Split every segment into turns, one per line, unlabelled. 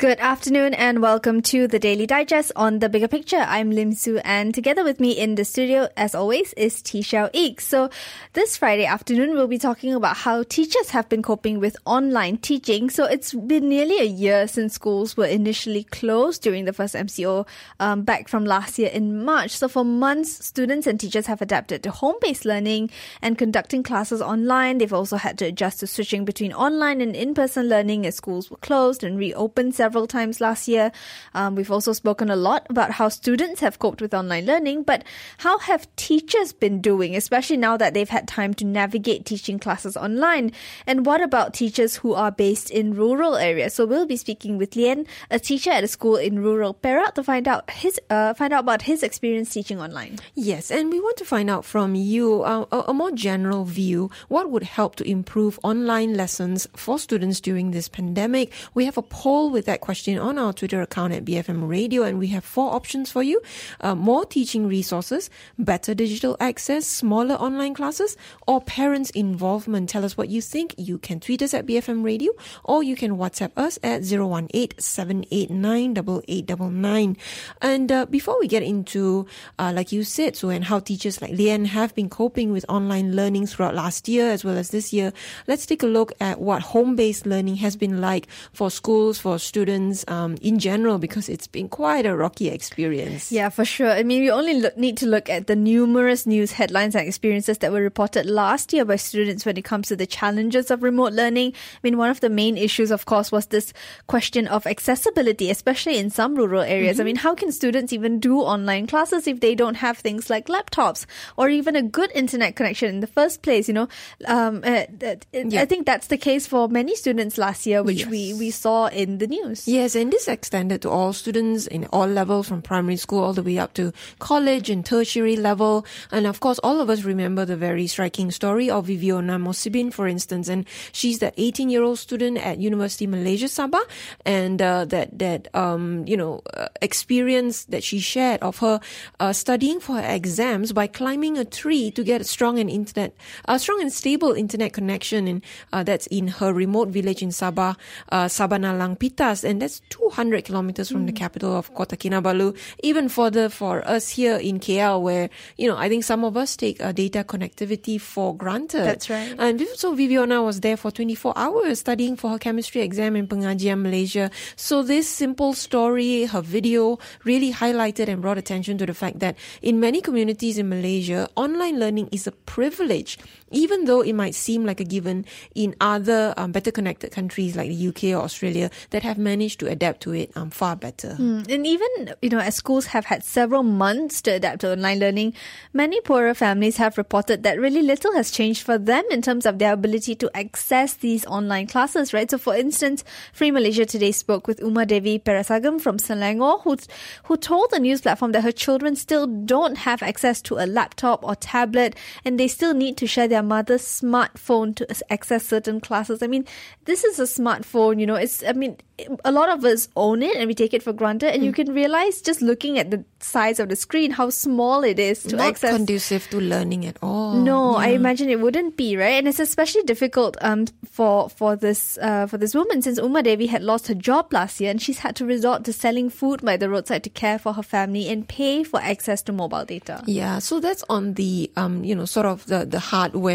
Good afternoon and welcome to the Daily Digest on the Bigger Picture. I'm Lim Su and together with me in the studio, as always, is Xiao Ik. So this Friday afternoon, we'll be talking about how teachers have been coping with online teaching. So it's been nearly a year since schools were initially closed during the first MCO um, back from last year in March. So for months, students and teachers have adapted to home-based learning and conducting classes online. They've also had to adjust to switching between online and in-person learning as schools were closed and reopened several times last year. Um, we've also spoken a lot about how students have coped with online learning, but how have teachers been doing, especially now that they've had time to navigate teaching classes online? And what about teachers who are based in rural areas? So we'll be speaking with Lian, a teacher at a school in rural Perak, to find out his uh, find out about his experience teaching online.
Yes, and we want to find out from you uh, a, a more general view what would help to improve online lessons for students during this pandemic. We have a poll with that question on our Twitter account at BFM Radio, and we have four options for you uh, more teaching resources, better digital access, smaller online classes, or parents' involvement. Tell us what you think. You can tweet us at BFM Radio, or you can WhatsApp us at 018 789 And uh, before we get into, uh, like you said, so and how teachers like Lian have been coping with online learning throughout last year as well as this year, let's take a look at what home based learning has been like for schools, for students um, in general, because it's been quite a rocky experience.
Yeah, for sure. I mean, we only look, need to look at the numerous news headlines and experiences that were reported last year by students when it comes to the challenges of remote learning. I mean, one of the main issues, of course, was this question of accessibility, especially in some rural areas. Mm-hmm. I mean, how can students even do online classes if they don't have things like laptops or even a good internet connection in the first place? You know, um, uh, yeah. I think that's the case for many students last year, which yes. we, we saw in the news.
Yes, and this extended to all students in all levels from primary school all the way up to college and tertiary level. And of course, all of us remember the very striking story of Veveonah Mosibin, for instance. And she's that 18 year old student at University Malaysia Sabah. And uh, that, that um, you know, uh, experience that she shared of her uh, studying for her exams by climbing a tree to get a strong and internet, a strong and stable internet connection. And uh, that's in her remote village in Sabah, uh, Sabanalang Pitas. And that's 200 kilometers from mm. the capital of Kota Kinabalu, even further for us here in KL, where, you know, I think some of us take uh, data connectivity for granted.
That's right.
And so Veveonah was there for 24 hours studying for her chemistry exam in Pengajian, Malaysia. So this simple story, her video, really highlighted and brought attention to the fact that in many communities in Malaysia, online learning is a privilege, even though it might seem like a given in other um, better connected countries like the UK or Australia that have managed to adapt to it um, far better.
Mm. And even, you know, as schools have had several months to adapt to online learning, many poorer families have reported that really little has changed for them in terms of their ability to access these online classes, right? So, for instance, Free Malaysia today spoke with Uma Devi Perasagam from Selangor, who, who told the news platform that her children still don't have access to a laptop or tablet, and they still need to share their mother's smartphone to access certain classes. I mean, this is a smartphone, you know, it's, I mean, a lot of us own it and we take it for granted and mm. you hmm. can realize just looking at the size of the screen how small it is to
Not
access
conducive to learning at all
no yeah. i imagine it wouldn't be right and it's especially difficult um for for this uh, for this woman since uma devi had lost her job last year and she's had to resort to selling food by the roadside to care for her family and pay for access to mobile data
yeah so that's on the um you know sort of the the hardware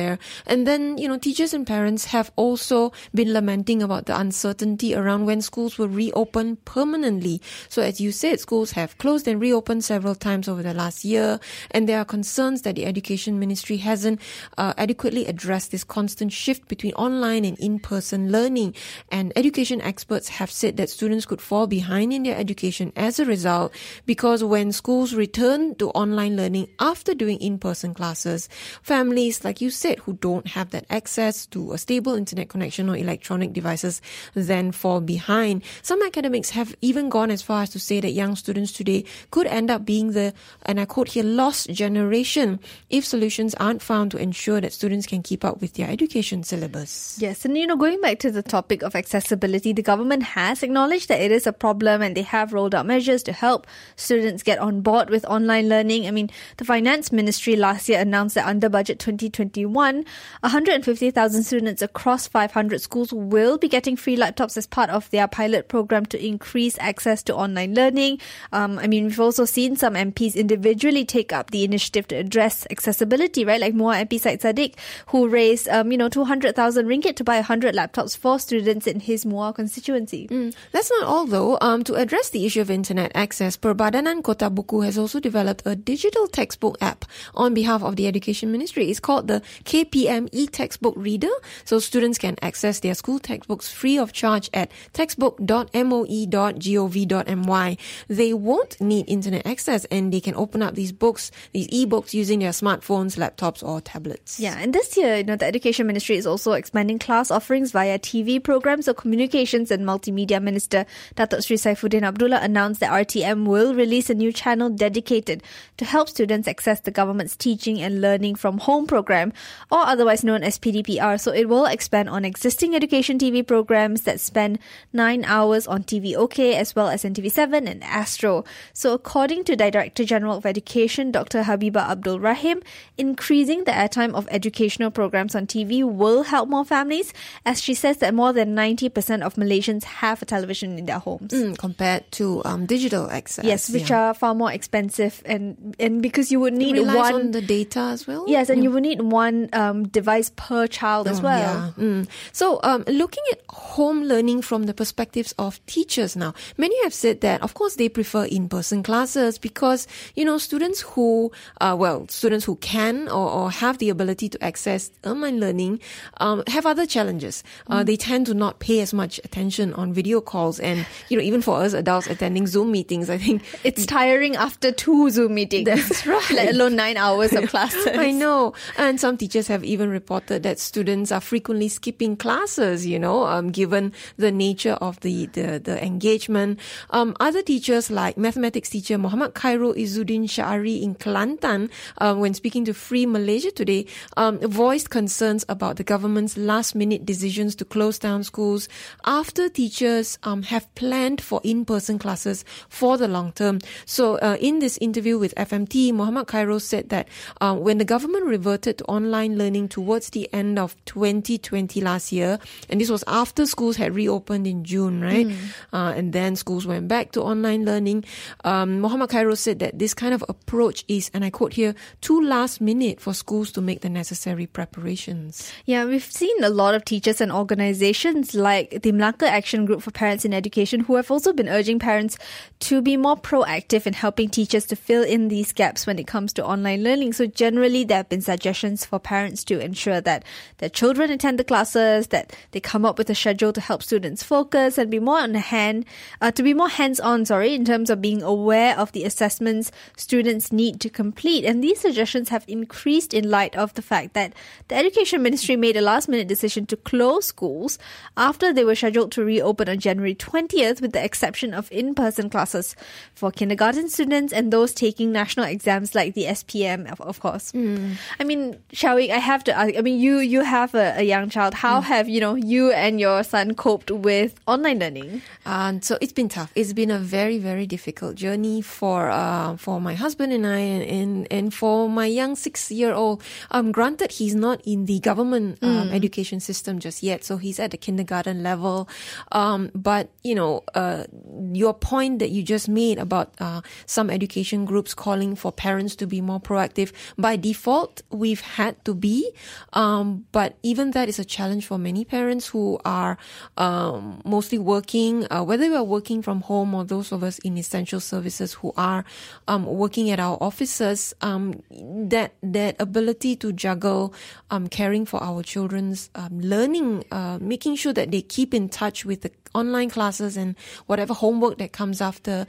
and then you know teachers and parents have also been lamenting about the uncertainty around when schools will reopen permanently. So as you said, schools have closed and reopened several times over the last year, and there are concerns that the education ministry hasn't uh, adequately addressed this constant shift between online and in-person learning. And education experts have said that students could fall behind in their education as a result because when schools return to online learning after doing in-person classes, families, like you said, who don't have that access to a stable internet connection or electronic devices then fall behind. Some academics have even gone as far as to say that young students today could end up being the, and I quote here, lost generation if solutions aren't aren't found to ensure that students can keep up with their education syllabus.
Yes, and you know, going back to the topic of accessibility, the government has acknowledged that it is a problem and they have rolled out measures to help students get on board with online learning. I mean, the finance ministry last year announced that under budget 2021, 150,000 students across 500 schools will be getting free laptops as part of their pilot program to increase access to online learning. Um, I mean, we've also seen some MPs individually take up the initiative to address accessibility, right? Like Muar MP Syed Saddiq, who raised, um, you know, 200,000 ringgit to buy 100 laptops for students in his Muar constituency.
Mm, that's not all though. Um, to address the issue of internet access, Perbadanan Kota Buku has also developed a digital textbook app on behalf of the Education Ministry. It's called the KPM e-textbook reader. So students can access their school textbooks free of charge at textbook.moe.gov.my. They won't need internet access and they can open up these books, these e-books using their smartphones, laptops or tablets.
Yeah, and this year, you know, the Education Ministry is also expanding class offerings via TV programs. So Communications and Multimedia Minister Datuk Sri Saifuddin Abdullah announced that RTM will release a new channel dedicated to help students access the government's teaching and learning from home program, or otherwise known as PDPR. So it will expand on existing education TV programs that spend nine hours on TV Okey as well as NTV7 and Astro. So according to Director General of Education, Dr. Habibah Abdul Rahim, increasing the airtime of educational programs on TV will help more families, as she says that more than 90% of Malaysians have a television in their homes.
Mm, compared to um, digital access.
Yes, which yeah. are far more expensive, and and because you would need
one
on
the data as well.
Yes, and yeah. you would need one um, device per child oh, as well.
Yeah. Mm. So, um, looking at home learning from the perspectives of teachers now, many have said that of course they prefer in-person classes because you know students who, uh, well, students who can or, or have the ability to access online learning um, have other challenges. Uh, mm. They tend to not pay as much attention on video calls, and you know even for us adults attending Zoom meetings, I think
it's tiring after two Zoom meetings.
That's right.
Let alone nine hours of classes.
I know, and some teachers have even reported that students are frequently skipping classes. You know, um, given the nature of the the, the engagement. Um, other teachers like mathematics teacher Muhammad Khairul Izzuddin Sha'ari in Kelantan, um, when speaking to Free Malaysia today, um, voiced concerns about the government's last minute decisions to close down schools after teachers um, have planned for in-person classes for the long term. So uh, in this interview with FMT, Muhammad Khairul said that uh, when the government reverted to online learning towards the end of 2020 last year, and this was after schools had reopened in June, right? Mm. Uh, and then schools went back to online learning. Um, Muhammad Khairul said that this kind of approach is, and I quote here, too last minute for schools to make the necessary preparations.
Yeah, we've seen a lot of teachers and organizations like the Melaka Action Group for Parents in Education who have also been urging parents to be more proactive in helping teachers to fill in these gaps when it comes to online learning. So generally, there have been suggestions for parents to ensure that their children attend the classes, that they come up with a schedule to help students focus and be more on hand, uh, to be more hands-on, sorry, in terms of being aware of the assessments students need to complete. And these suggestions have increased in light of the fact that the Education Ministry made a last-minute decision to close schools after they were scheduled to reopen on January 20th, with the exception of in-person classes for kindergarten students and those taking national exams like the SPM, of, of course. Mm. I mean, shall I have to ask. I mean, you you have a, a young child. How mm. have you know you and your son coped with online learning?
Um, so it's been tough. It's been a very very difficult journey for uh, for my husband and I, and and, and for my young six year old. Um, granted, he's not in the government um, mm. education system just yet, so he's at the kindergarten level. Um, but you know, uh, your point that you just made about uh, some education groups calling for parents to be more proactive. By default, we've had to be, um, but even that is a challenge for many parents who are um, mostly working, uh, whether we are working from home or those of us in essential services who are um, working at our offices. Um, that that ability to juggle um, caring for our children's um, learning, uh, making sure that they keep in touch with the online classes and whatever homework that comes after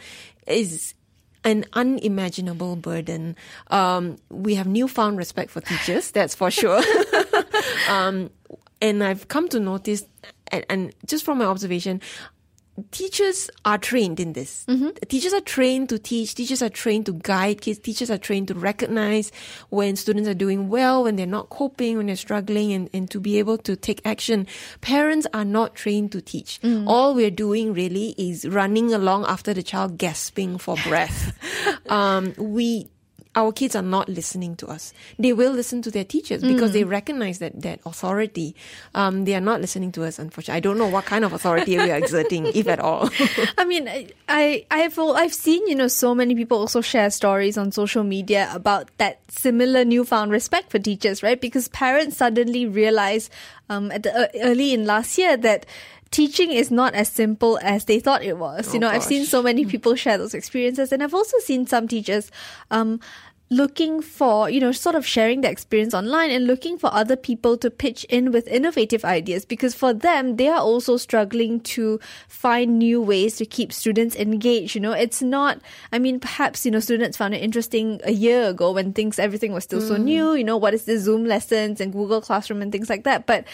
is an unimaginable burden. Um, we have newfound respect for teachers, that's for sure. um, and I've come to notice, and, and, just from my observation, teachers are trained in this. Teachers are trained to teach. Teachers are trained to guide kids. Teachers are trained to recognize when students are doing well, when they're not coping, when they're struggling, and, and to be able to take action. Parents are not trained to teach. All we're doing really is running along after the child gasping for breath. Um, we our kids are not listening to us. They will listen to their teachers because they recognize that that authority. Um, they are not listening to us. Unfortunately, I don't know what kind of authority we are exerting, if at all.
I mean, I- I I've I've seen you know so many people also share stories on social media about that similar newfound respect for teachers, right? Because parents suddenly realize um, at the, uh, early in last year that teaching is not as simple as they thought it was. you
Oh,
know, I've seen so many people share those experiences, and I've also seen some teachers. Um, looking for you know sort of sharing their experience online and looking for other people to pitch in with innovative ideas because for them they are also struggling to find new ways to keep students engaged you know it's not i mean perhaps you know students found it interesting a year ago when things everything was still so new you know what is the zoom lessons and google classroom and things like that but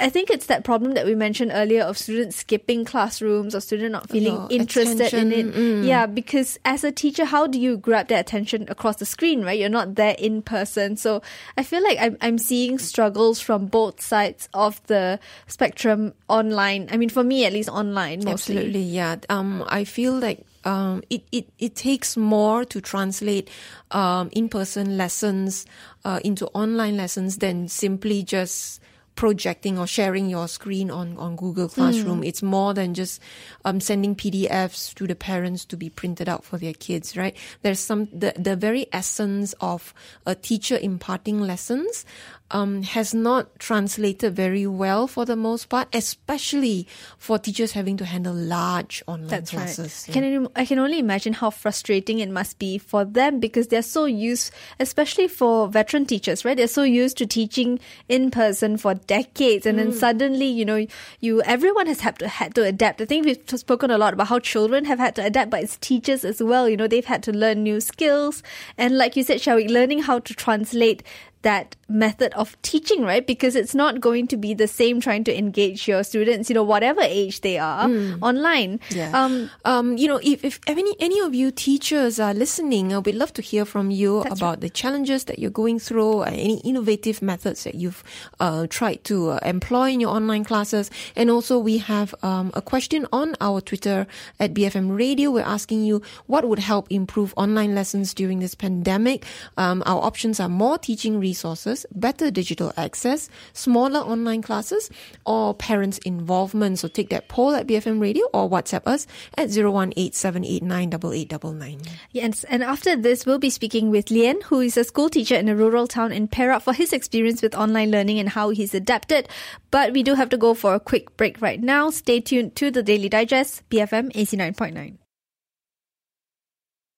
I think it's that problem that we mentioned earlier of students skipping classrooms or student not feeling
Your
interested in it.
mm.
Yeah, because as a teacher, how do you grab their attention across the screen, right? You're not there in person. So I feel like I'm, I'm seeing struggles from both sides of the spectrum online. I mean, for me, at least online mostly.
Absolutely, yeah. Um, I feel like um, it, it, it takes more to translate um, in person lessons uh, into online lessons than simply just projecting or sharing your screen on, on Google Classroom. It's more than just um, sending PDFs to the parents to be printed out for their kids, right? There's some, the, the very essence of a teacher imparting lessons um, has not translated very well for the most part, especially for teachers having to handle large online
That's
classes.
right. Can I, I can only imagine how frustrating it must be for them because they're so used, especially for veteran teachers, right? They're so used to teaching in person for decades, and then suddenly, you know, you everyone has had to had to adapt. I think we've spoken a lot about how children have had to adapt, but it's teachers as well. You know, they've had to learn new skills, and like you said, Shawik, learning how to translate that method of teaching, right? Because it's not going to be the same trying to engage your students, you know, whatever age they are online.
Yeah.
Um,
Um, you know, if, if any any of you teachers are listening, uh, we'd love to hear from you about the challenges that you're going through, uh, any innovative methods that you've uh, tried to uh, employ in your online classes, and also we have um, a question on our Twitter at BFM Radio. We're asking you what would help improve online lessons during this pandemic. Um, our options are more teaching resources, better digital access, smaller online classes, or parents' involvement. So take that poll at BFM Radio or WhatsApp us at 018-789-8899.
Yes, and after this, we'll be speaking with Lian, who is a school teacher in a rural town in Perak, for his experience with online learning and how he's adapted. But we do have to go for a quick break right now. Stay tuned to the Daily Digest, BFM 89.9.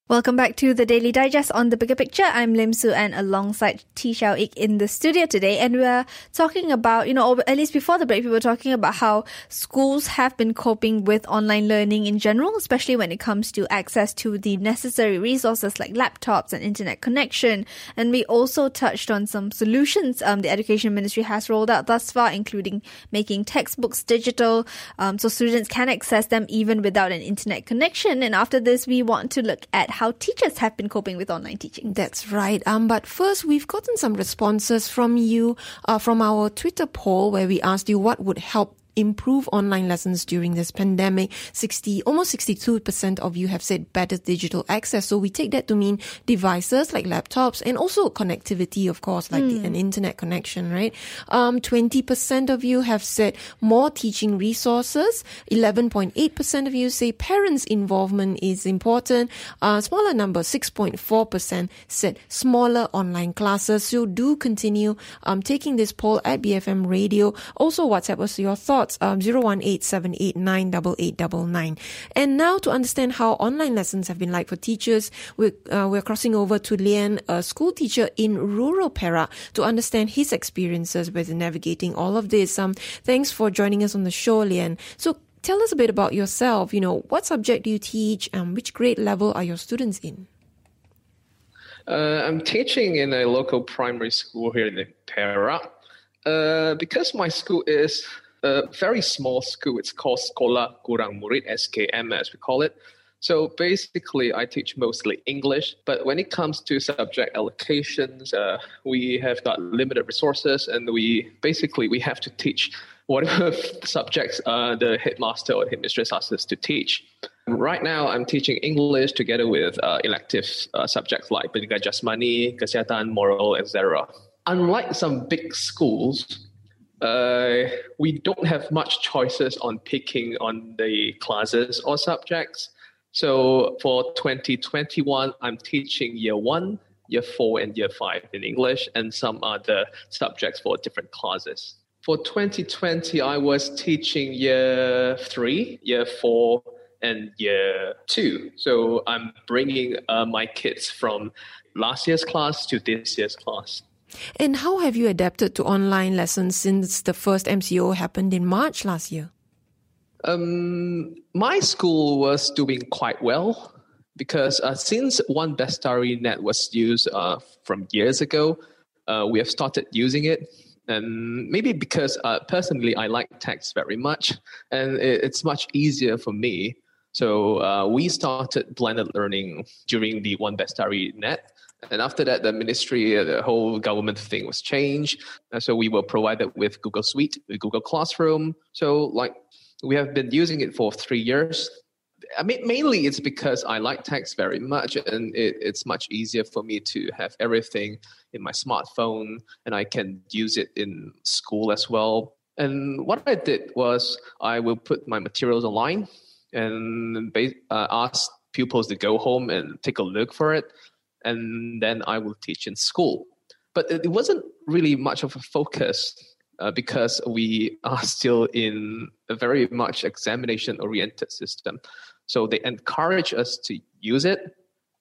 Welcome back to the Daily Digest on the Bigger Picture. I'm Lim Su and alongside T Xiao Ik in the studio today. And we're talking about, you know, at least before the break, we were talking about how schools have been coping with online learning in general, especially when it comes to access to the necessary resources like laptops and internet connection. And we also touched on some solutions um, the Education Ministry has rolled out thus far, including making textbooks digital um, so students can access them even without an internet connection. And after this, we want to look at how teachers have been coping with online teaching.
That's right. Um, but first, we've gotten some responses from you uh, from our Twitter poll where we asked you what would help improve online lessons during this pandemic. 60, almost 62% of you have said better digital access. So we take that to mean devices like laptops and also connectivity, of course, like the, an internet connection, right? Um, 20% of you have said more teaching resources. 11.8% of you say parents' involvement is important. Uh, smaller number, 6.4% said smaller online classes. So do continue um, taking this poll at BFM Radio. Also, WhatsApp us your thoughts, um, 018-789-8899. And now to understand how online lessons have been like for teachers, we're, uh, we're crossing over to Lian, a school teacher in rural Perak, to understand his experiences with navigating all of this. Um, thanks for joining us on the show, Lian. So tell us a bit about yourself. You know, what subject do you teach? and which grade level are your students in?
Uh, I'm teaching in a local primary school here in Perak. Uh, because my school is a very small school. It's called Sekolah Kurang Murid, SKM as we call it. So basically, I teach mostly English, but when it comes to subject allocations, uh, we have got limited resources, and we basically we have to teach whatever subjects uh, the headmaster or headmistress asks us to teach. Right now, I'm teaching English together with uh, elective uh, subjects like pendidikan jasmani, kesehatan, moral, etc. Unlike some big schools, uh, we don't have much choices on picking on the classes or subjects. So for 2021, I'm teaching year one, year four, and year five in English, and some other subjects for different classes. For 2020, I was teaching year three, year four, and year two. So I'm bringing uh, my kids from last year's class to this year's class.
And how have you adapted to online lessons since the first MCO happened in March last year?
Um, my school was doing quite well because uh, since One Bestari Net was used uh, from years ago, uh, we have started using it. And maybe because uh, personally I like text very much, and it, it's much easier for me. So uh, we started blended learning during the One Bestari Net. And after that, the ministry, uh, the whole government thing was changed. so we were provided with Google Suite, with Google Classroom. So like we have been using it for three years. I mean, mainly it's because I like text very much, and it, it's much easier for me to have everything in my smartphone, and I can use it in school as well. And what I did was I will put my materials online and uh, ask pupils to go home and take a look for it, and then I will teach in school. But it wasn't really much of a focus uh, because we are still in a very much examination oriented system. So they encourage us to use it,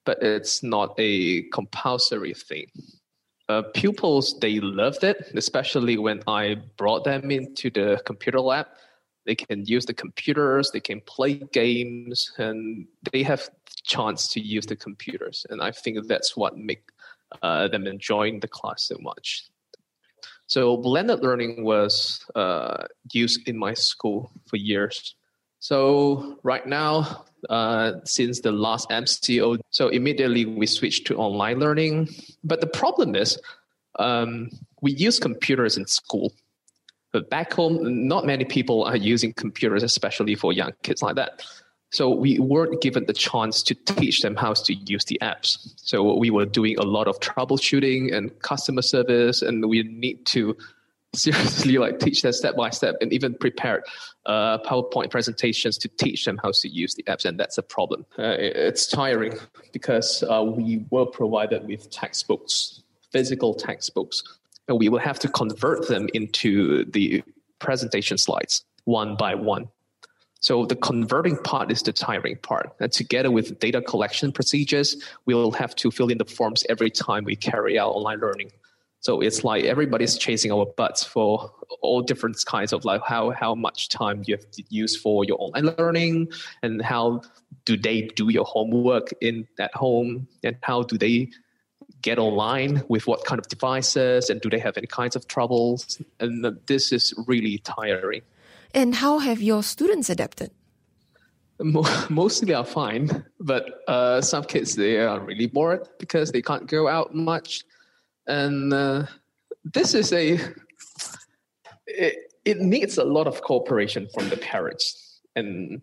but it's not a compulsory thing. Uh, pupils, they loved it, especially when I brought them into the computer lab. They can use the computers, they can play games, and they have chance to use the computers. And I think that's what make uh, them enjoying the class so much. So blended learning was uh, used in my school for years. So right now, uh, since the last MCO, so immediately we switched to online learning. But the problem is, um, we use computers in school. But back home, not many people are using computers, especially for young kids like that. So we weren't given the chance to teach them how to use the apps. So we were doing a lot of troubleshooting and customer service, and we need to seriously like teach them step by step and even prepare uh, PowerPoint presentations to teach them how to use the apps. And that's a problem. Uh, it's tiring because uh, we were provided with textbooks, physical textbooks, we will have to convert them into the presentation slides one by one. So the converting part is the tiring part. And together with data collection procedures, we'll have to fill in the forms every time we carry out online learning. So it's like everybody's chasing our butts for all different kinds of like how how much time you have to use for your online learning and how do they do your homework in at home and how do they get online with what kind of devices and do they have any kinds of troubles and this is really tiring
and how have your students adapted?
Mostly they are fine, but uh, some kids they are really bored because they can't go out much, and uh, this is a it, it needs a lot of cooperation from the parents and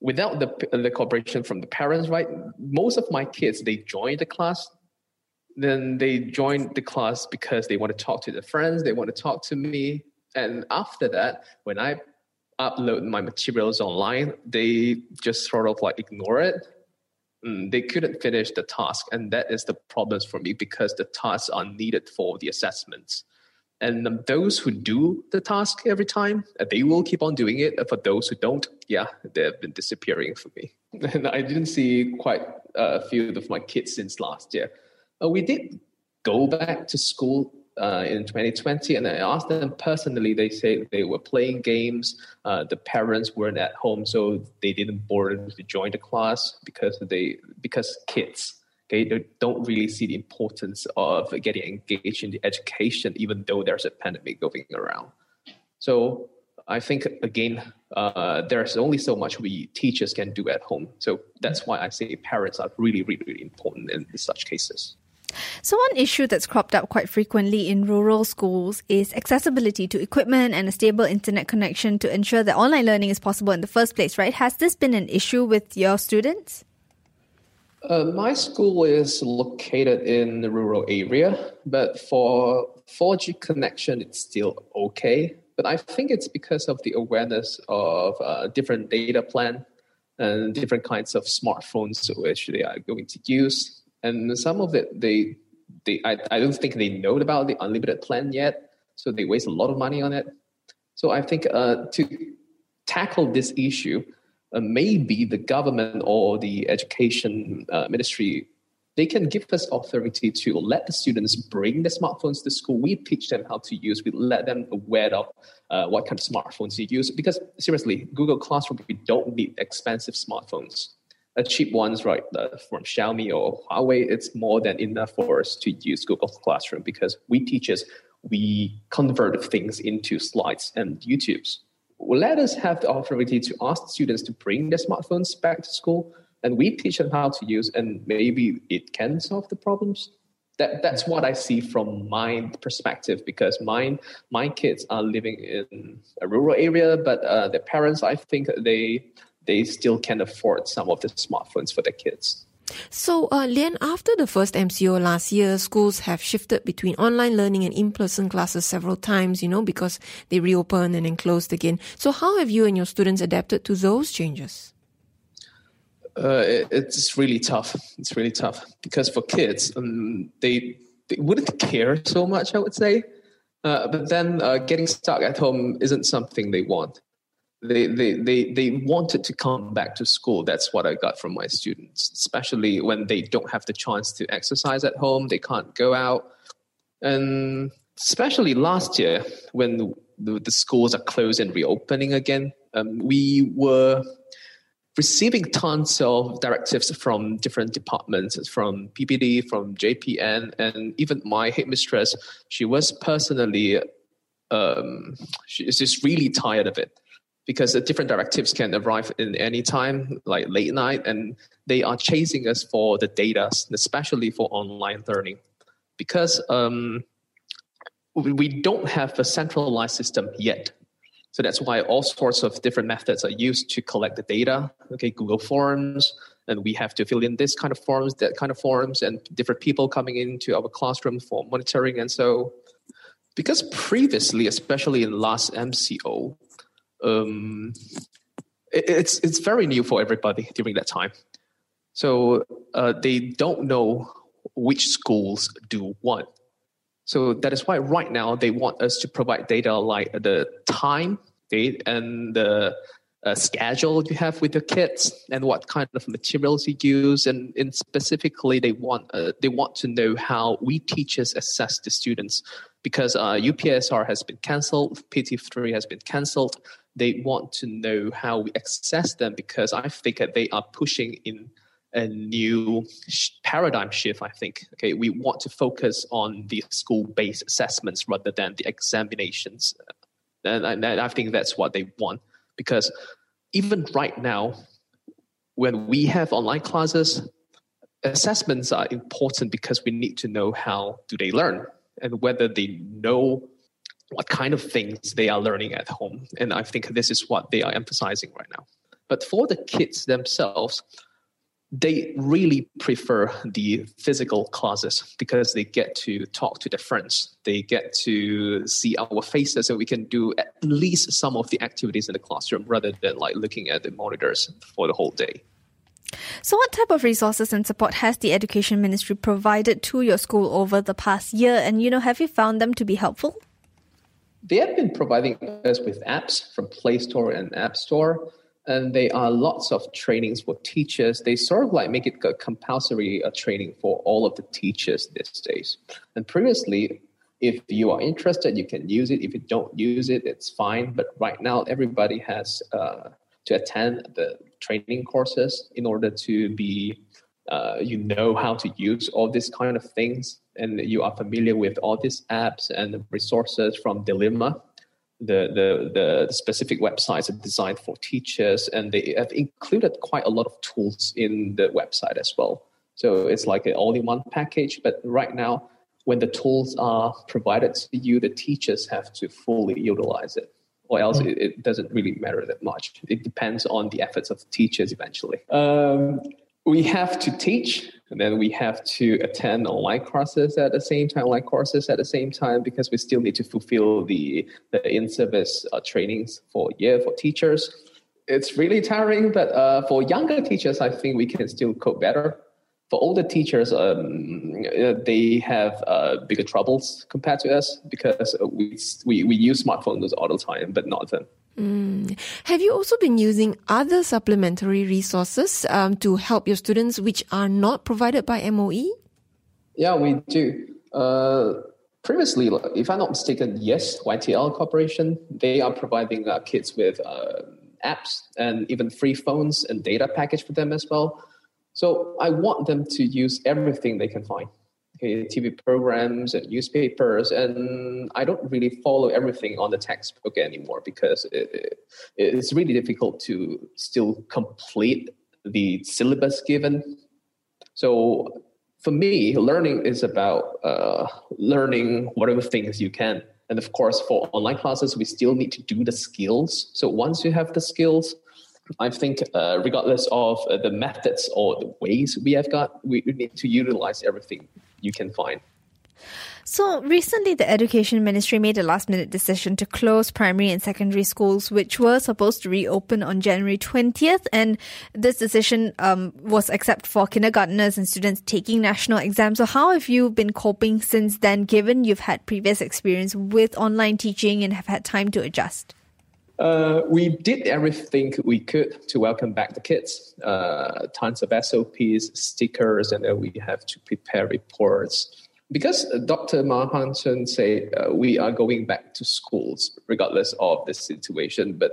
without the the cooperation from the parents, right? Most of my kids they join the class, then they join the class because they want to talk to their friends, they want to talk to me, and after that, when I upload my materials online, they just sort of like ignore it. Mm, they couldn't finish the task, and that is the problems for me because the tasks are needed for the assessments. And those who do the task every time, uh, they will keep on doing it. For those who don't, yeah, they've been disappearing for me. And I didn't see quite a few of my kids since last year. Uh, we did go back to school uh, in 2020, and I asked them personally. They say they were playing games. Uh, the parents weren't at home, so they didn't bother to join the class because they because kids okay, don't really see the importance of getting engaged in the education, even though there's a pandemic going around. So I think again, uh, there's only so much we teachers can do at home. So that's why I say parents are really, really, really important in such cases.
So, one issue that's cropped up quite frequently in rural schools is accessibility to equipment and a stable internet connection to ensure that online learning is possible in the first place, right? Has this been an issue with your students?
Uh, my school is located in the rural area, but for 4G connection, it's still okay. But I think it's because of the awareness of uh, different data plan and different kinds of smartphones which they are going to use and some of it they they I, I don't think they know about the unlimited plan yet so they waste a lot of money on it so i think uh, to tackle this issue uh, maybe the government or the education uh, ministry they can give us authority to let the students bring the smartphones to school. We teach them how to use. We let them aware of uh, what kind of smartphones to use. Because seriously, Google Classroom, we don't need expensive smartphones a cheap ones, right, from Xiaomi or Huawei, it's more than enough for us to use Google Classroom because we teachers, we convert things into slides and YouTubes. Let us have the authority to ask students to bring their smartphones back to school and we teach them how to use and maybe it can solve the problems. That, that's what I see from my perspective because my my kids are living in a rural area, but uh, their parents, I think they they still can afford some of the smartphones for their kids.
So, uh, Lian, after the first MCO last year, schools have shifted between online learning and in-person classes several times, you know, because they reopened and then closed again. So, how have you and your students adapted to those changes?
Uh, it, it's really tough. It's really tough because for kids, um, they they wouldn't care so much. I would say, uh, but then uh, getting stuck at home isn't something they want they, they, they, they wanted to come back to school. That's what I got from my students, especially when they don't have the chance to exercise at home, they can't go out. And especially last year, when the, the schools are closed and reopening again, um, we were receiving tons of directives from different departments, from PPD, from JPN, and even my headmistress. She was personally, um, she's just really tired of it because the different directives can arrive in any time, like late night, and they are chasing us for the data, especially for online learning, because um, we don't have a centralized system yet. So that's why all sorts of different methods are used to collect the data. Okay, Google Forms, and we have to fill in this kind of forms, that kind of forms, and different people coming into our classroom for monitoring. And so, because previously, especially in last MCO, um, it, it's it's very new for everybody during that time. So uh, they don't know which schools do what. So that is why right now they want us to provide data like the time, date, and the uh, schedule you have with your kids, and what kind of materials you use, and, and specifically they want uh, they want to know how we teachers assess the students because uh, UPSR has been cancelled, PT3 has been cancelled they want to know how we access them because I think that they are pushing in a new paradigm shift. I think okay, we want to focus on the school-based assessments rather than the examinations, and, and I think that's what they want because even right now, when we have online classes, assessments are important because we need to know how do they learn and whether they know what kind of things they are learning at home. And I think this is what they are emphasizing right now. But for the kids themselves, they really prefer the physical classes because they get to talk to their friends. They get to see our faces and we can do at least some of the activities in the classroom rather than like looking at the monitors for the whole day.
So, what type of resources and support has the Education Ministry provided to your school over the past year? And, you know, have you found them to be helpful?
They have been providing us with apps from Play Store and App Store. And they are lots of trainings for teachers. They sort of like make it a compulsory uh, training for all of the teachers these days. And previously, if you are interested, you can use it. If you don't use it, it's fine. But right now, everybody has uh, to attend the training courses in order to be, uh, you know, how to use all these kind of things and you are familiar with all these apps and resources from DELIMa, the, the, the specific websites are designed for teachers, and they have included quite a lot of tools in the website as well. So it's like an all-in-one package. But right now, when the tools are provided to you, the teachers have to fully utilize it, or else mm. it, it, doesn't really matter that much. It depends on the efforts of the teachers eventually. Um, we have to teach and then we have to attend online courses at the same time online courses at the same time because we still need to fulfill the, the in-service uh, trainings for year for teachers. It's really tiring but uh, for younger teachers i think we can still cope better. For older teachers um, they have uh, bigger troubles compared to us because we, we, we use smartphones all the time but not them
Mm. Have you also been using other supplementary resources um, to help your students which are not provided by MOE?
Yeah, we do. Uh, previously, if I'm not mistaken, yes, YTL Corporation, they are providing uh, kids with uh, apps and even free phones and data package for them as well. So I want them to use everything they can find. TV programs and newspapers, and I don't really follow everything on the textbook anymore because it, it's really difficult to still complete the syllabus given. So for me, learning is about uh, learning whatever things you can. And of course, for online classes, we still need to do the skills. So once you have the skills, I think, uh, regardless of the methods or the ways we have got, we need to utilize everything you can find.
So, recently, the Education Ministry made a last minute decision to close primary and secondary schools, which were supposed to reopen on January 20th. And this decision um, was accepted for kindergarteners and students taking national exams. So, how have you been coping since then, given you've had previous experience with online teaching and have had time to adjust?
Uh, we did everything we could to welcome back the kids. Uh, tons of SOPs, stickers, and then we have to prepare reports. Because Dr. Mahanson said uh, we are going back to schools regardless of the situation, but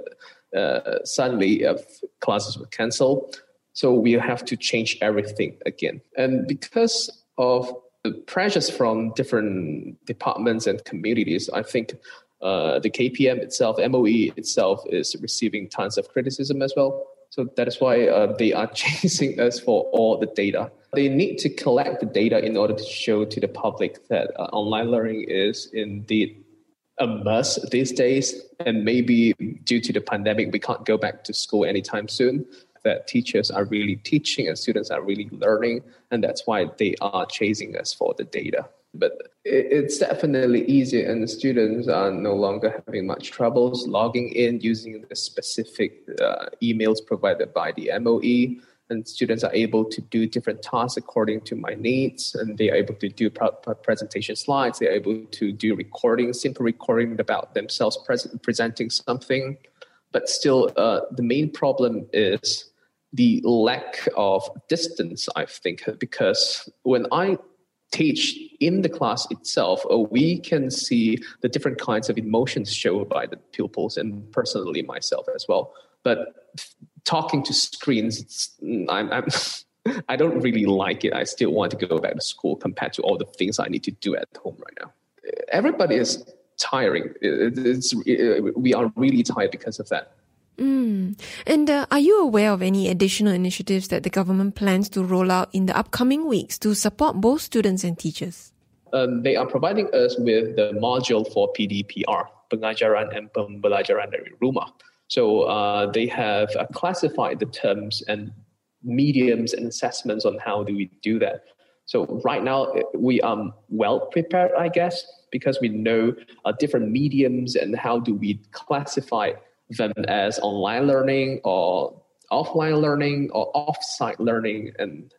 uh, suddenly uh, classes were cancelled, so we have to change everything again. And because of the pressures from different departments and communities, I think uh, the KPM itself, MOE itself, is receiving tons of criticism as well. So that is why uh, they are chasing us for all the data. They need to collect the data in order to show to the public that uh, online learning is indeed a must these days. And maybe due to the pandemic, we can't go back to school anytime soon. That teachers are really teaching and students are really learning. And that's why they are chasing us for the data but it's definitely easier and the students are no longer having much troubles logging in using the specific uh, emails provided by the MOE and students are able to do different tasks according to my needs and they are able to do presentation slides. They're able to do recording simple recording about themselves presenting something. But still uh, the main problem is the lack of distance i think because when i teach in the class itself, we can see the different kinds of emotions shown by the pupils and personally myself as well. But talking to screens, I'm, I'm I don't really like it. I still want to go back to school compared to all the things I need to do at home right now. Everybody is tiring. It's, it, we are really tired because of that.
Mm. And uh, are you aware of any additional initiatives that the government plans to roll out in the upcoming weeks to support both students and teachers?
Um, they are providing us with the module for PDPR, pengajaran and pembelajaran dari rumah. So uh, they have uh, classified the terms and mediums and assessments on how do we do that. So right now we are well prepared, I guess, because we know uh, different mediums and how do we classify them as online learning or offline learning or off-site learning. And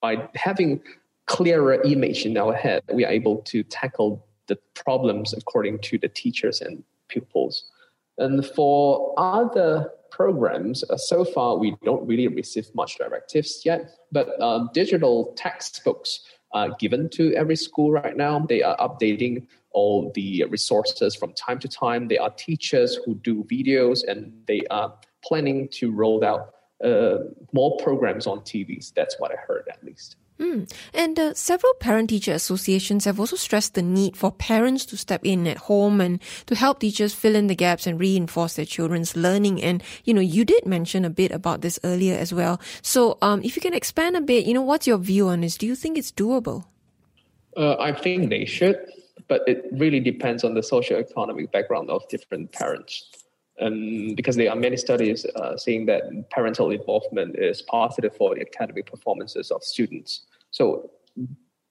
by having clearer image in our head, we are able to tackle the problems according to the teachers and pupils. And for other programs, uh, so far we don't really receive much directives yet, but uh, digital textbooks are given to every school right now. They are updating all the resources from time to time. There are teachers who do videos and they are planning to roll out uh, more programs on TVs. That's what I heard at least.
Mm. And uh, several parent teacher associations have also stressed the need for parents to step in at home and to help teachers fill in the gaps and reinforce their children's learning. And, you know, you did mention a bit about this earlier as well. So, um, if you can expand a bit, you know, what's your view on this? Do you think it's doable?
Uh, I think they should, but it really depends on the socio-economic background of different parents. And because there are many studies uh, saying that parental involvement is positive for the academic performances of students. So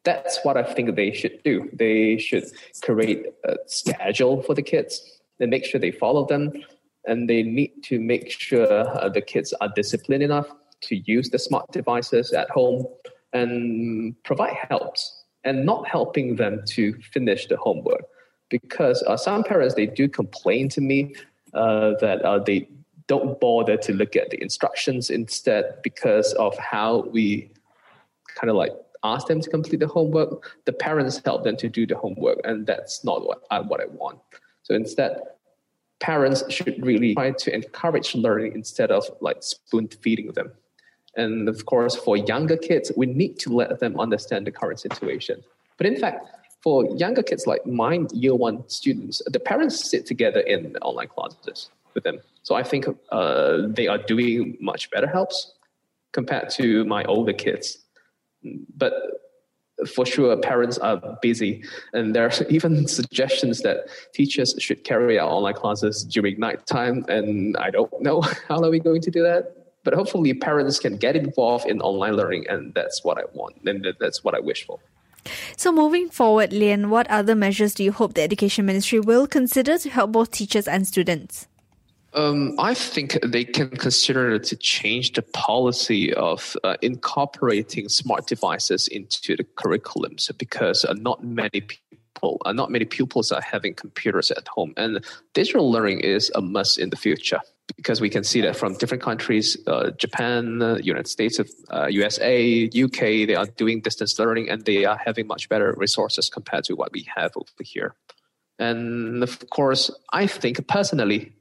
that's what I think they should do. They should create a schedule for the kids and make sure they follow them. And they need to make sure uh, the kids are disciplined enough to use the smart devices at home and provide helps and not helping them to finish the homework. Because uh, some parents, they do complain to me uh, that uh, they don't bother to look at the instructions instead because of how we kind of like ask them to complete the homework. The parents help them to do the homework, and that's not what I, what I want. So instead, parents should really try to encourage learning instead of like spoon feeding them. And of course, for younger kids, we need to let them understand the current situation. But in fact, for younger kids like my year one students, the parents sit together in online classes with them. So I think uh, they are doing much better helps compared to my older kids but for sure parents are busy and there are even suggestions that teachers should carry out online classes during nighttime and i don't know how are we going to do that but hopefully parents can get involved in online learning and that's what i want and that's what i wish for.
So moving forward lian what other measures do you hope the education ministry will consider to help both teachers and students?
Um, I think they can consider to change the policy of uh, incorporating smart devices into the curriculums because uh, not many people, uh, not many pupils are having computers at home, and digital learning is a must in the future because we can see that from different countries, uh, Japan, uh, United States, USA, uh, UK, they are doing distance learning and they are having much better resources compared to what we have over here. And of course, I think personally,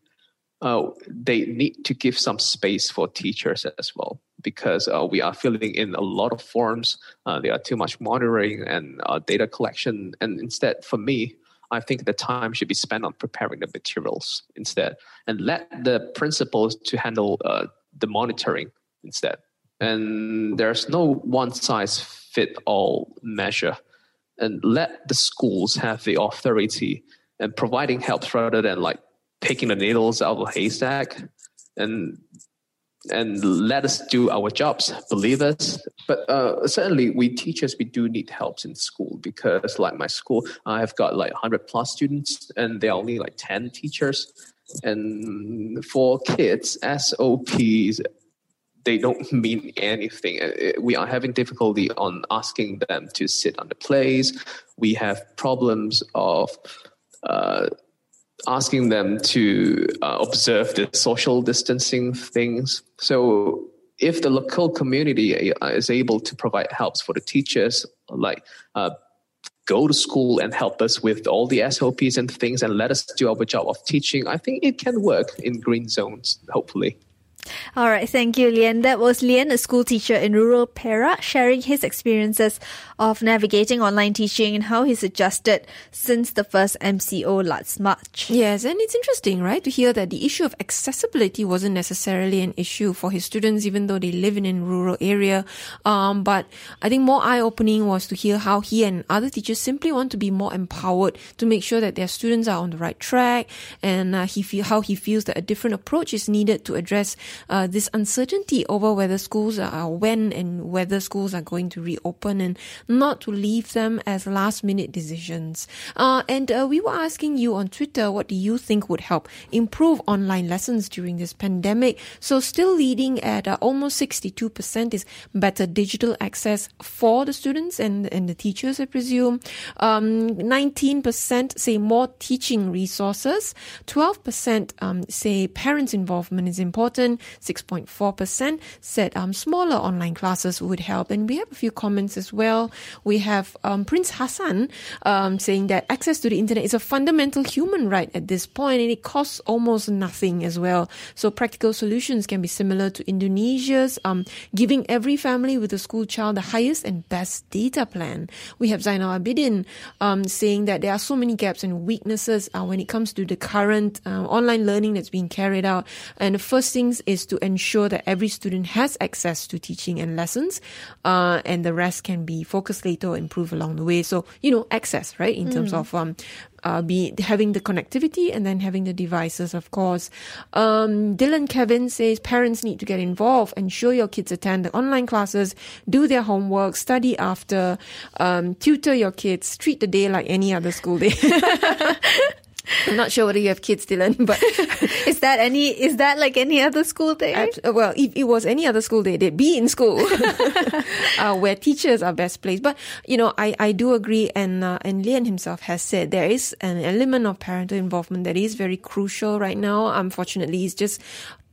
uh, they need to give some space for teachers as well because uh, we are filling in a lot of forms. Uh, there are too much monitoring and data collection. And instead, for me, I think the time should be spent on preparing the materials instead, and let the principals to handle uh, the monitoring instead. And there's no one size fit all measure, and let the schools have the authority and providing help rather than like picking the needles out of a haystack and and let us do our jobs believe us. But uh, certainly we teachers we do need help in school because like my school i've got like 100 plus students and there are only like 10 teachers. And for kids SOPs they don't mean anything. Uh, we are having difficulty on asking them to sit on the place we have problems of uh, asking them to uh, observe the social distancing things. So if the local community uh, is able to provide helps for the teachers, like uh, go to school and help us with all the SOPs and things and let us do our job of teaching, I think it can work in green zones, hopefully.
All right, thank you, Lian. That was Lian, a school teacher in rural Perak, sharing his experiences of navigating online teaching and how he's adjusted since the first MCO last March.
Yes, and it's interesting, right, to hear that the issue of accessibility wasn't necessarily an issue for his students, even though they live in a rural area. Um, but I think more eye-opening was to hear how he and other teachers simply want to be more empowered to make sure that their students are on the right track, and uh, he feel how he feels that a different approach is needed to address uh, this uncertainty over whether schools are when and whether schools are going to reopen and not to leave them as last minute decisions. Uh, and uh, we were asking you on Twitter, what do you think would help improve online lessons during this pandemic? So still leading at uh, almost 62% is better digital access for the students and, and the teachers, I presume. Um, 19% say more teaching resources. 12% um, say parents' involvement is important. Children, 6.4% said um, smaller online classes would help. And we have a few comments as well. We have um, Prince Hassan um, saying that access to the internet is a fundamental human right at this point and it costs almost nothing as well. So practical solutions can be similar to Indonesia's um, giving every family with a school child the highest and best data plan. We have Zainal Abidin um, saying that there are so many gaps and weaknesses uh, when it comes to the current uh, online learning that's being carried out. And the first things is to ensure that every student has access to teaching and lessons, uh, and the rest can be focused later or improved along the way. So, you know, access, right, in terms of um, uh, be having the connectivity and then having the devices, of course. Um, Dylan Kevin says parents need to get involved, ensure your kids attend the online classes, do their homework, study after, um, tutor your kids, treat the day like any other school day. I'm not sure whether you have kids, Dylan, but
Is that any? Is that like any other school day?
Abs- well, if it was any other school day, they'd be in school uh, where teachers are best placed. But you know, I, I do agree, and uh, and Lian himself has said there is an element of parental involvement that is very crucial right now. Unfortunately, it's just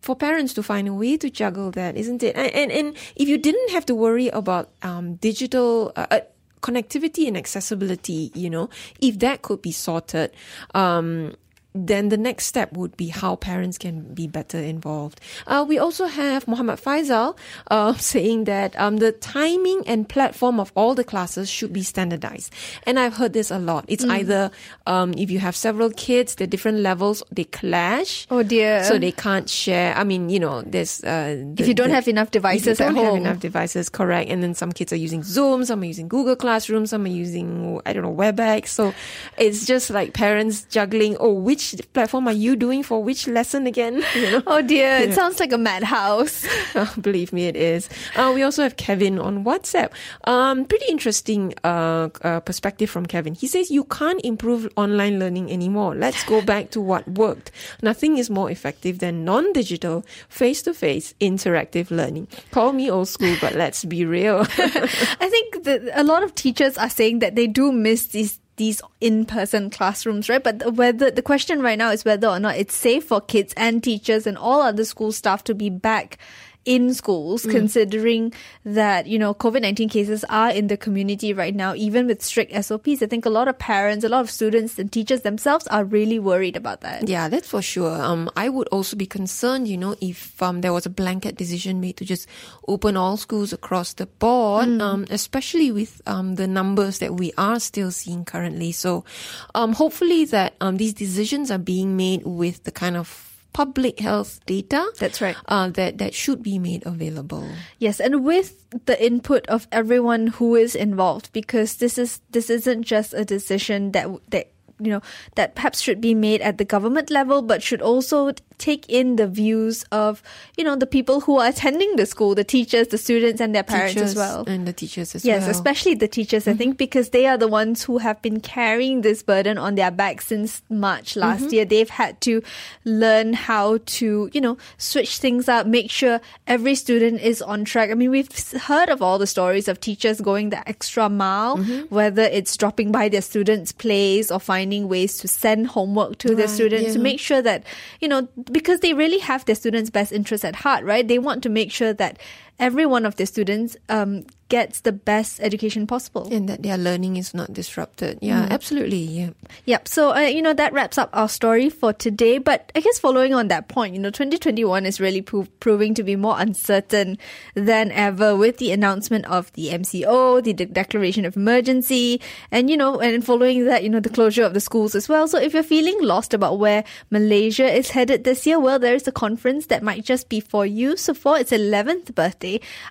for parents to find a way to juggle that, isn't it? And and, and if you didn't have to worry about um, digital. Uh, uh, connectivity and accessibility, you know, if that could be sorted, um, then the next step would be how parents can be better involved. Uh, we also have Muhammad Faisal uh, saying that um, the timing and platform of all the classes should be standardized. And I've heard this a lot. It's either um, if you have several kids, the different levels they clash.
Oh dear.
So they can't share. I mean, you know, there's uh, the-
if you don't
the-
have enough devices
don't
at
have
home.
enough devices, correct. And then some kids are using Zoom, some are using Google Classroom, some are using, I don't know, WebEx. So it's just like parents juggling, oh, which platform are you doing for which lesson again? You know?
Oh dear, it sounds like a madhouse.
Believe me, it is. Uh, we also have Kevin on WhatsApp. Um, pretty interesting uh, uh, perspective from Kevin. He says you can't improve online learning anymore. Let's go back to what worked. Nothing is more effective than non-digital, face-to-face, interactive learning. Call me old school, but let's be real.
I think that a lot of teachers are saying that they do miss these these in-person classrooms, right? But whether the question right now is whether or not it's safe for kids and teachers and all other school staff to be back in schools, considering that, you know, COVID-19 cases are in the community right now, even with strict SOPs. I think a lot of parents, a lot of students and teachers themselves are really worried about that.
Yeah, that's for sure. Um, I would also be concerned, you know, if um, there was a blanket decision made to just open all schools across the board, um, especially with um, the numbers that we are still seeing currently. So, um, hopefully that um, these decisions are being made with the kind of public health data
That's right.
uh, that that should be made available.
Yes, and with the input of everyone who is involved, because this is this isn't just a decision that that you know that perhaps should be made at the government level, but should also take in the views of you know the people who are attending the school, the teachers, the students, and their parents
Teachers
as well.
and the teachers as well.
Yes, especially the teachers, I mm-hmm. think, because they are the ones who have been carrying this burden on their back since March mm-hmm. last year. They've had to learn how to, you know, switch things up, make sure every student is on track. I mean, we've heard of all the stories of teachers going the extra mile, mm-hmm. whether it's dropping by their students' place or finding ways to send homework to their
Right,
students to make sure that, you know, because they really have their students' best interests at heart, right? They want to make sure that every one of the students um, gets the best education possible.
and that their learning is not disrupted. Yeah, absolutely. Yeah.
Yep. So, uh, you know, that wraps up our story for today. But I guess following on that point, you know, 2021 is really pro- proving to be more uncertain than ever with the announcement of the MCO, the de- declaration of emergency, and, you know, and following that, you know, the closure of the schools as well. So if you're feeling lost about where Malaysia is headed this year, well, there is a conference that might just be for you. So for its 11th birthday,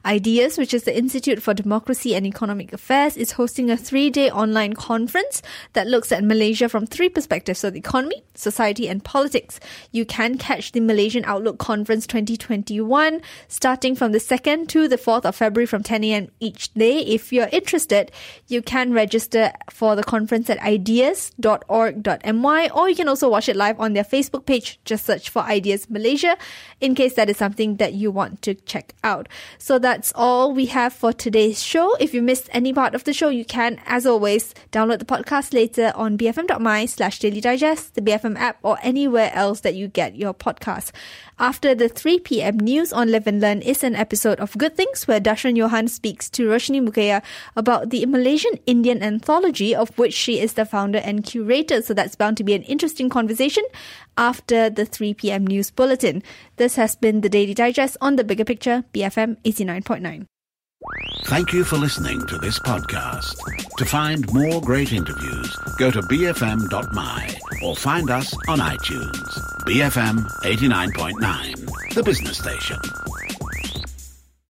Ideas, which is the Institute for Democracy and Economic Affairs, is hosting a three day online conference that looks at Malaysia from three perspectives so the economy, society, and politics. You can catch the Malaysian Outlook Conference 2021 starting from the 2nd to the 4th of February from 10 a.m. each day. If you're interested, you can register for the conference at ideas.org.my or you can also watch it live on their Facebook page. Just search for Ideas Malaysia in case that is something that you want to check out. So that's all we have for today's show. If you missed any part of the show, you can, as always, download the podcast later on bfm.my slash daily digest, the BFM app, or anywhere else that you get your podcast. After the 3 p.m. news on Live and Learn is an episode of Good Things where Darshan Johan speaks to Roshni Mukaya about the Malaysian Indian anthology of which she is the founder and curator. So that's bound to be an interesting conversation after the 3 p.m. news bulletin. This has been the Daily Digest on the Bigger Picture, BFM 89.9.
Thank you for listening to this podcast. To find more great interviews, go to bfm.my or find us on iTunes. BFM 89.9, the business station.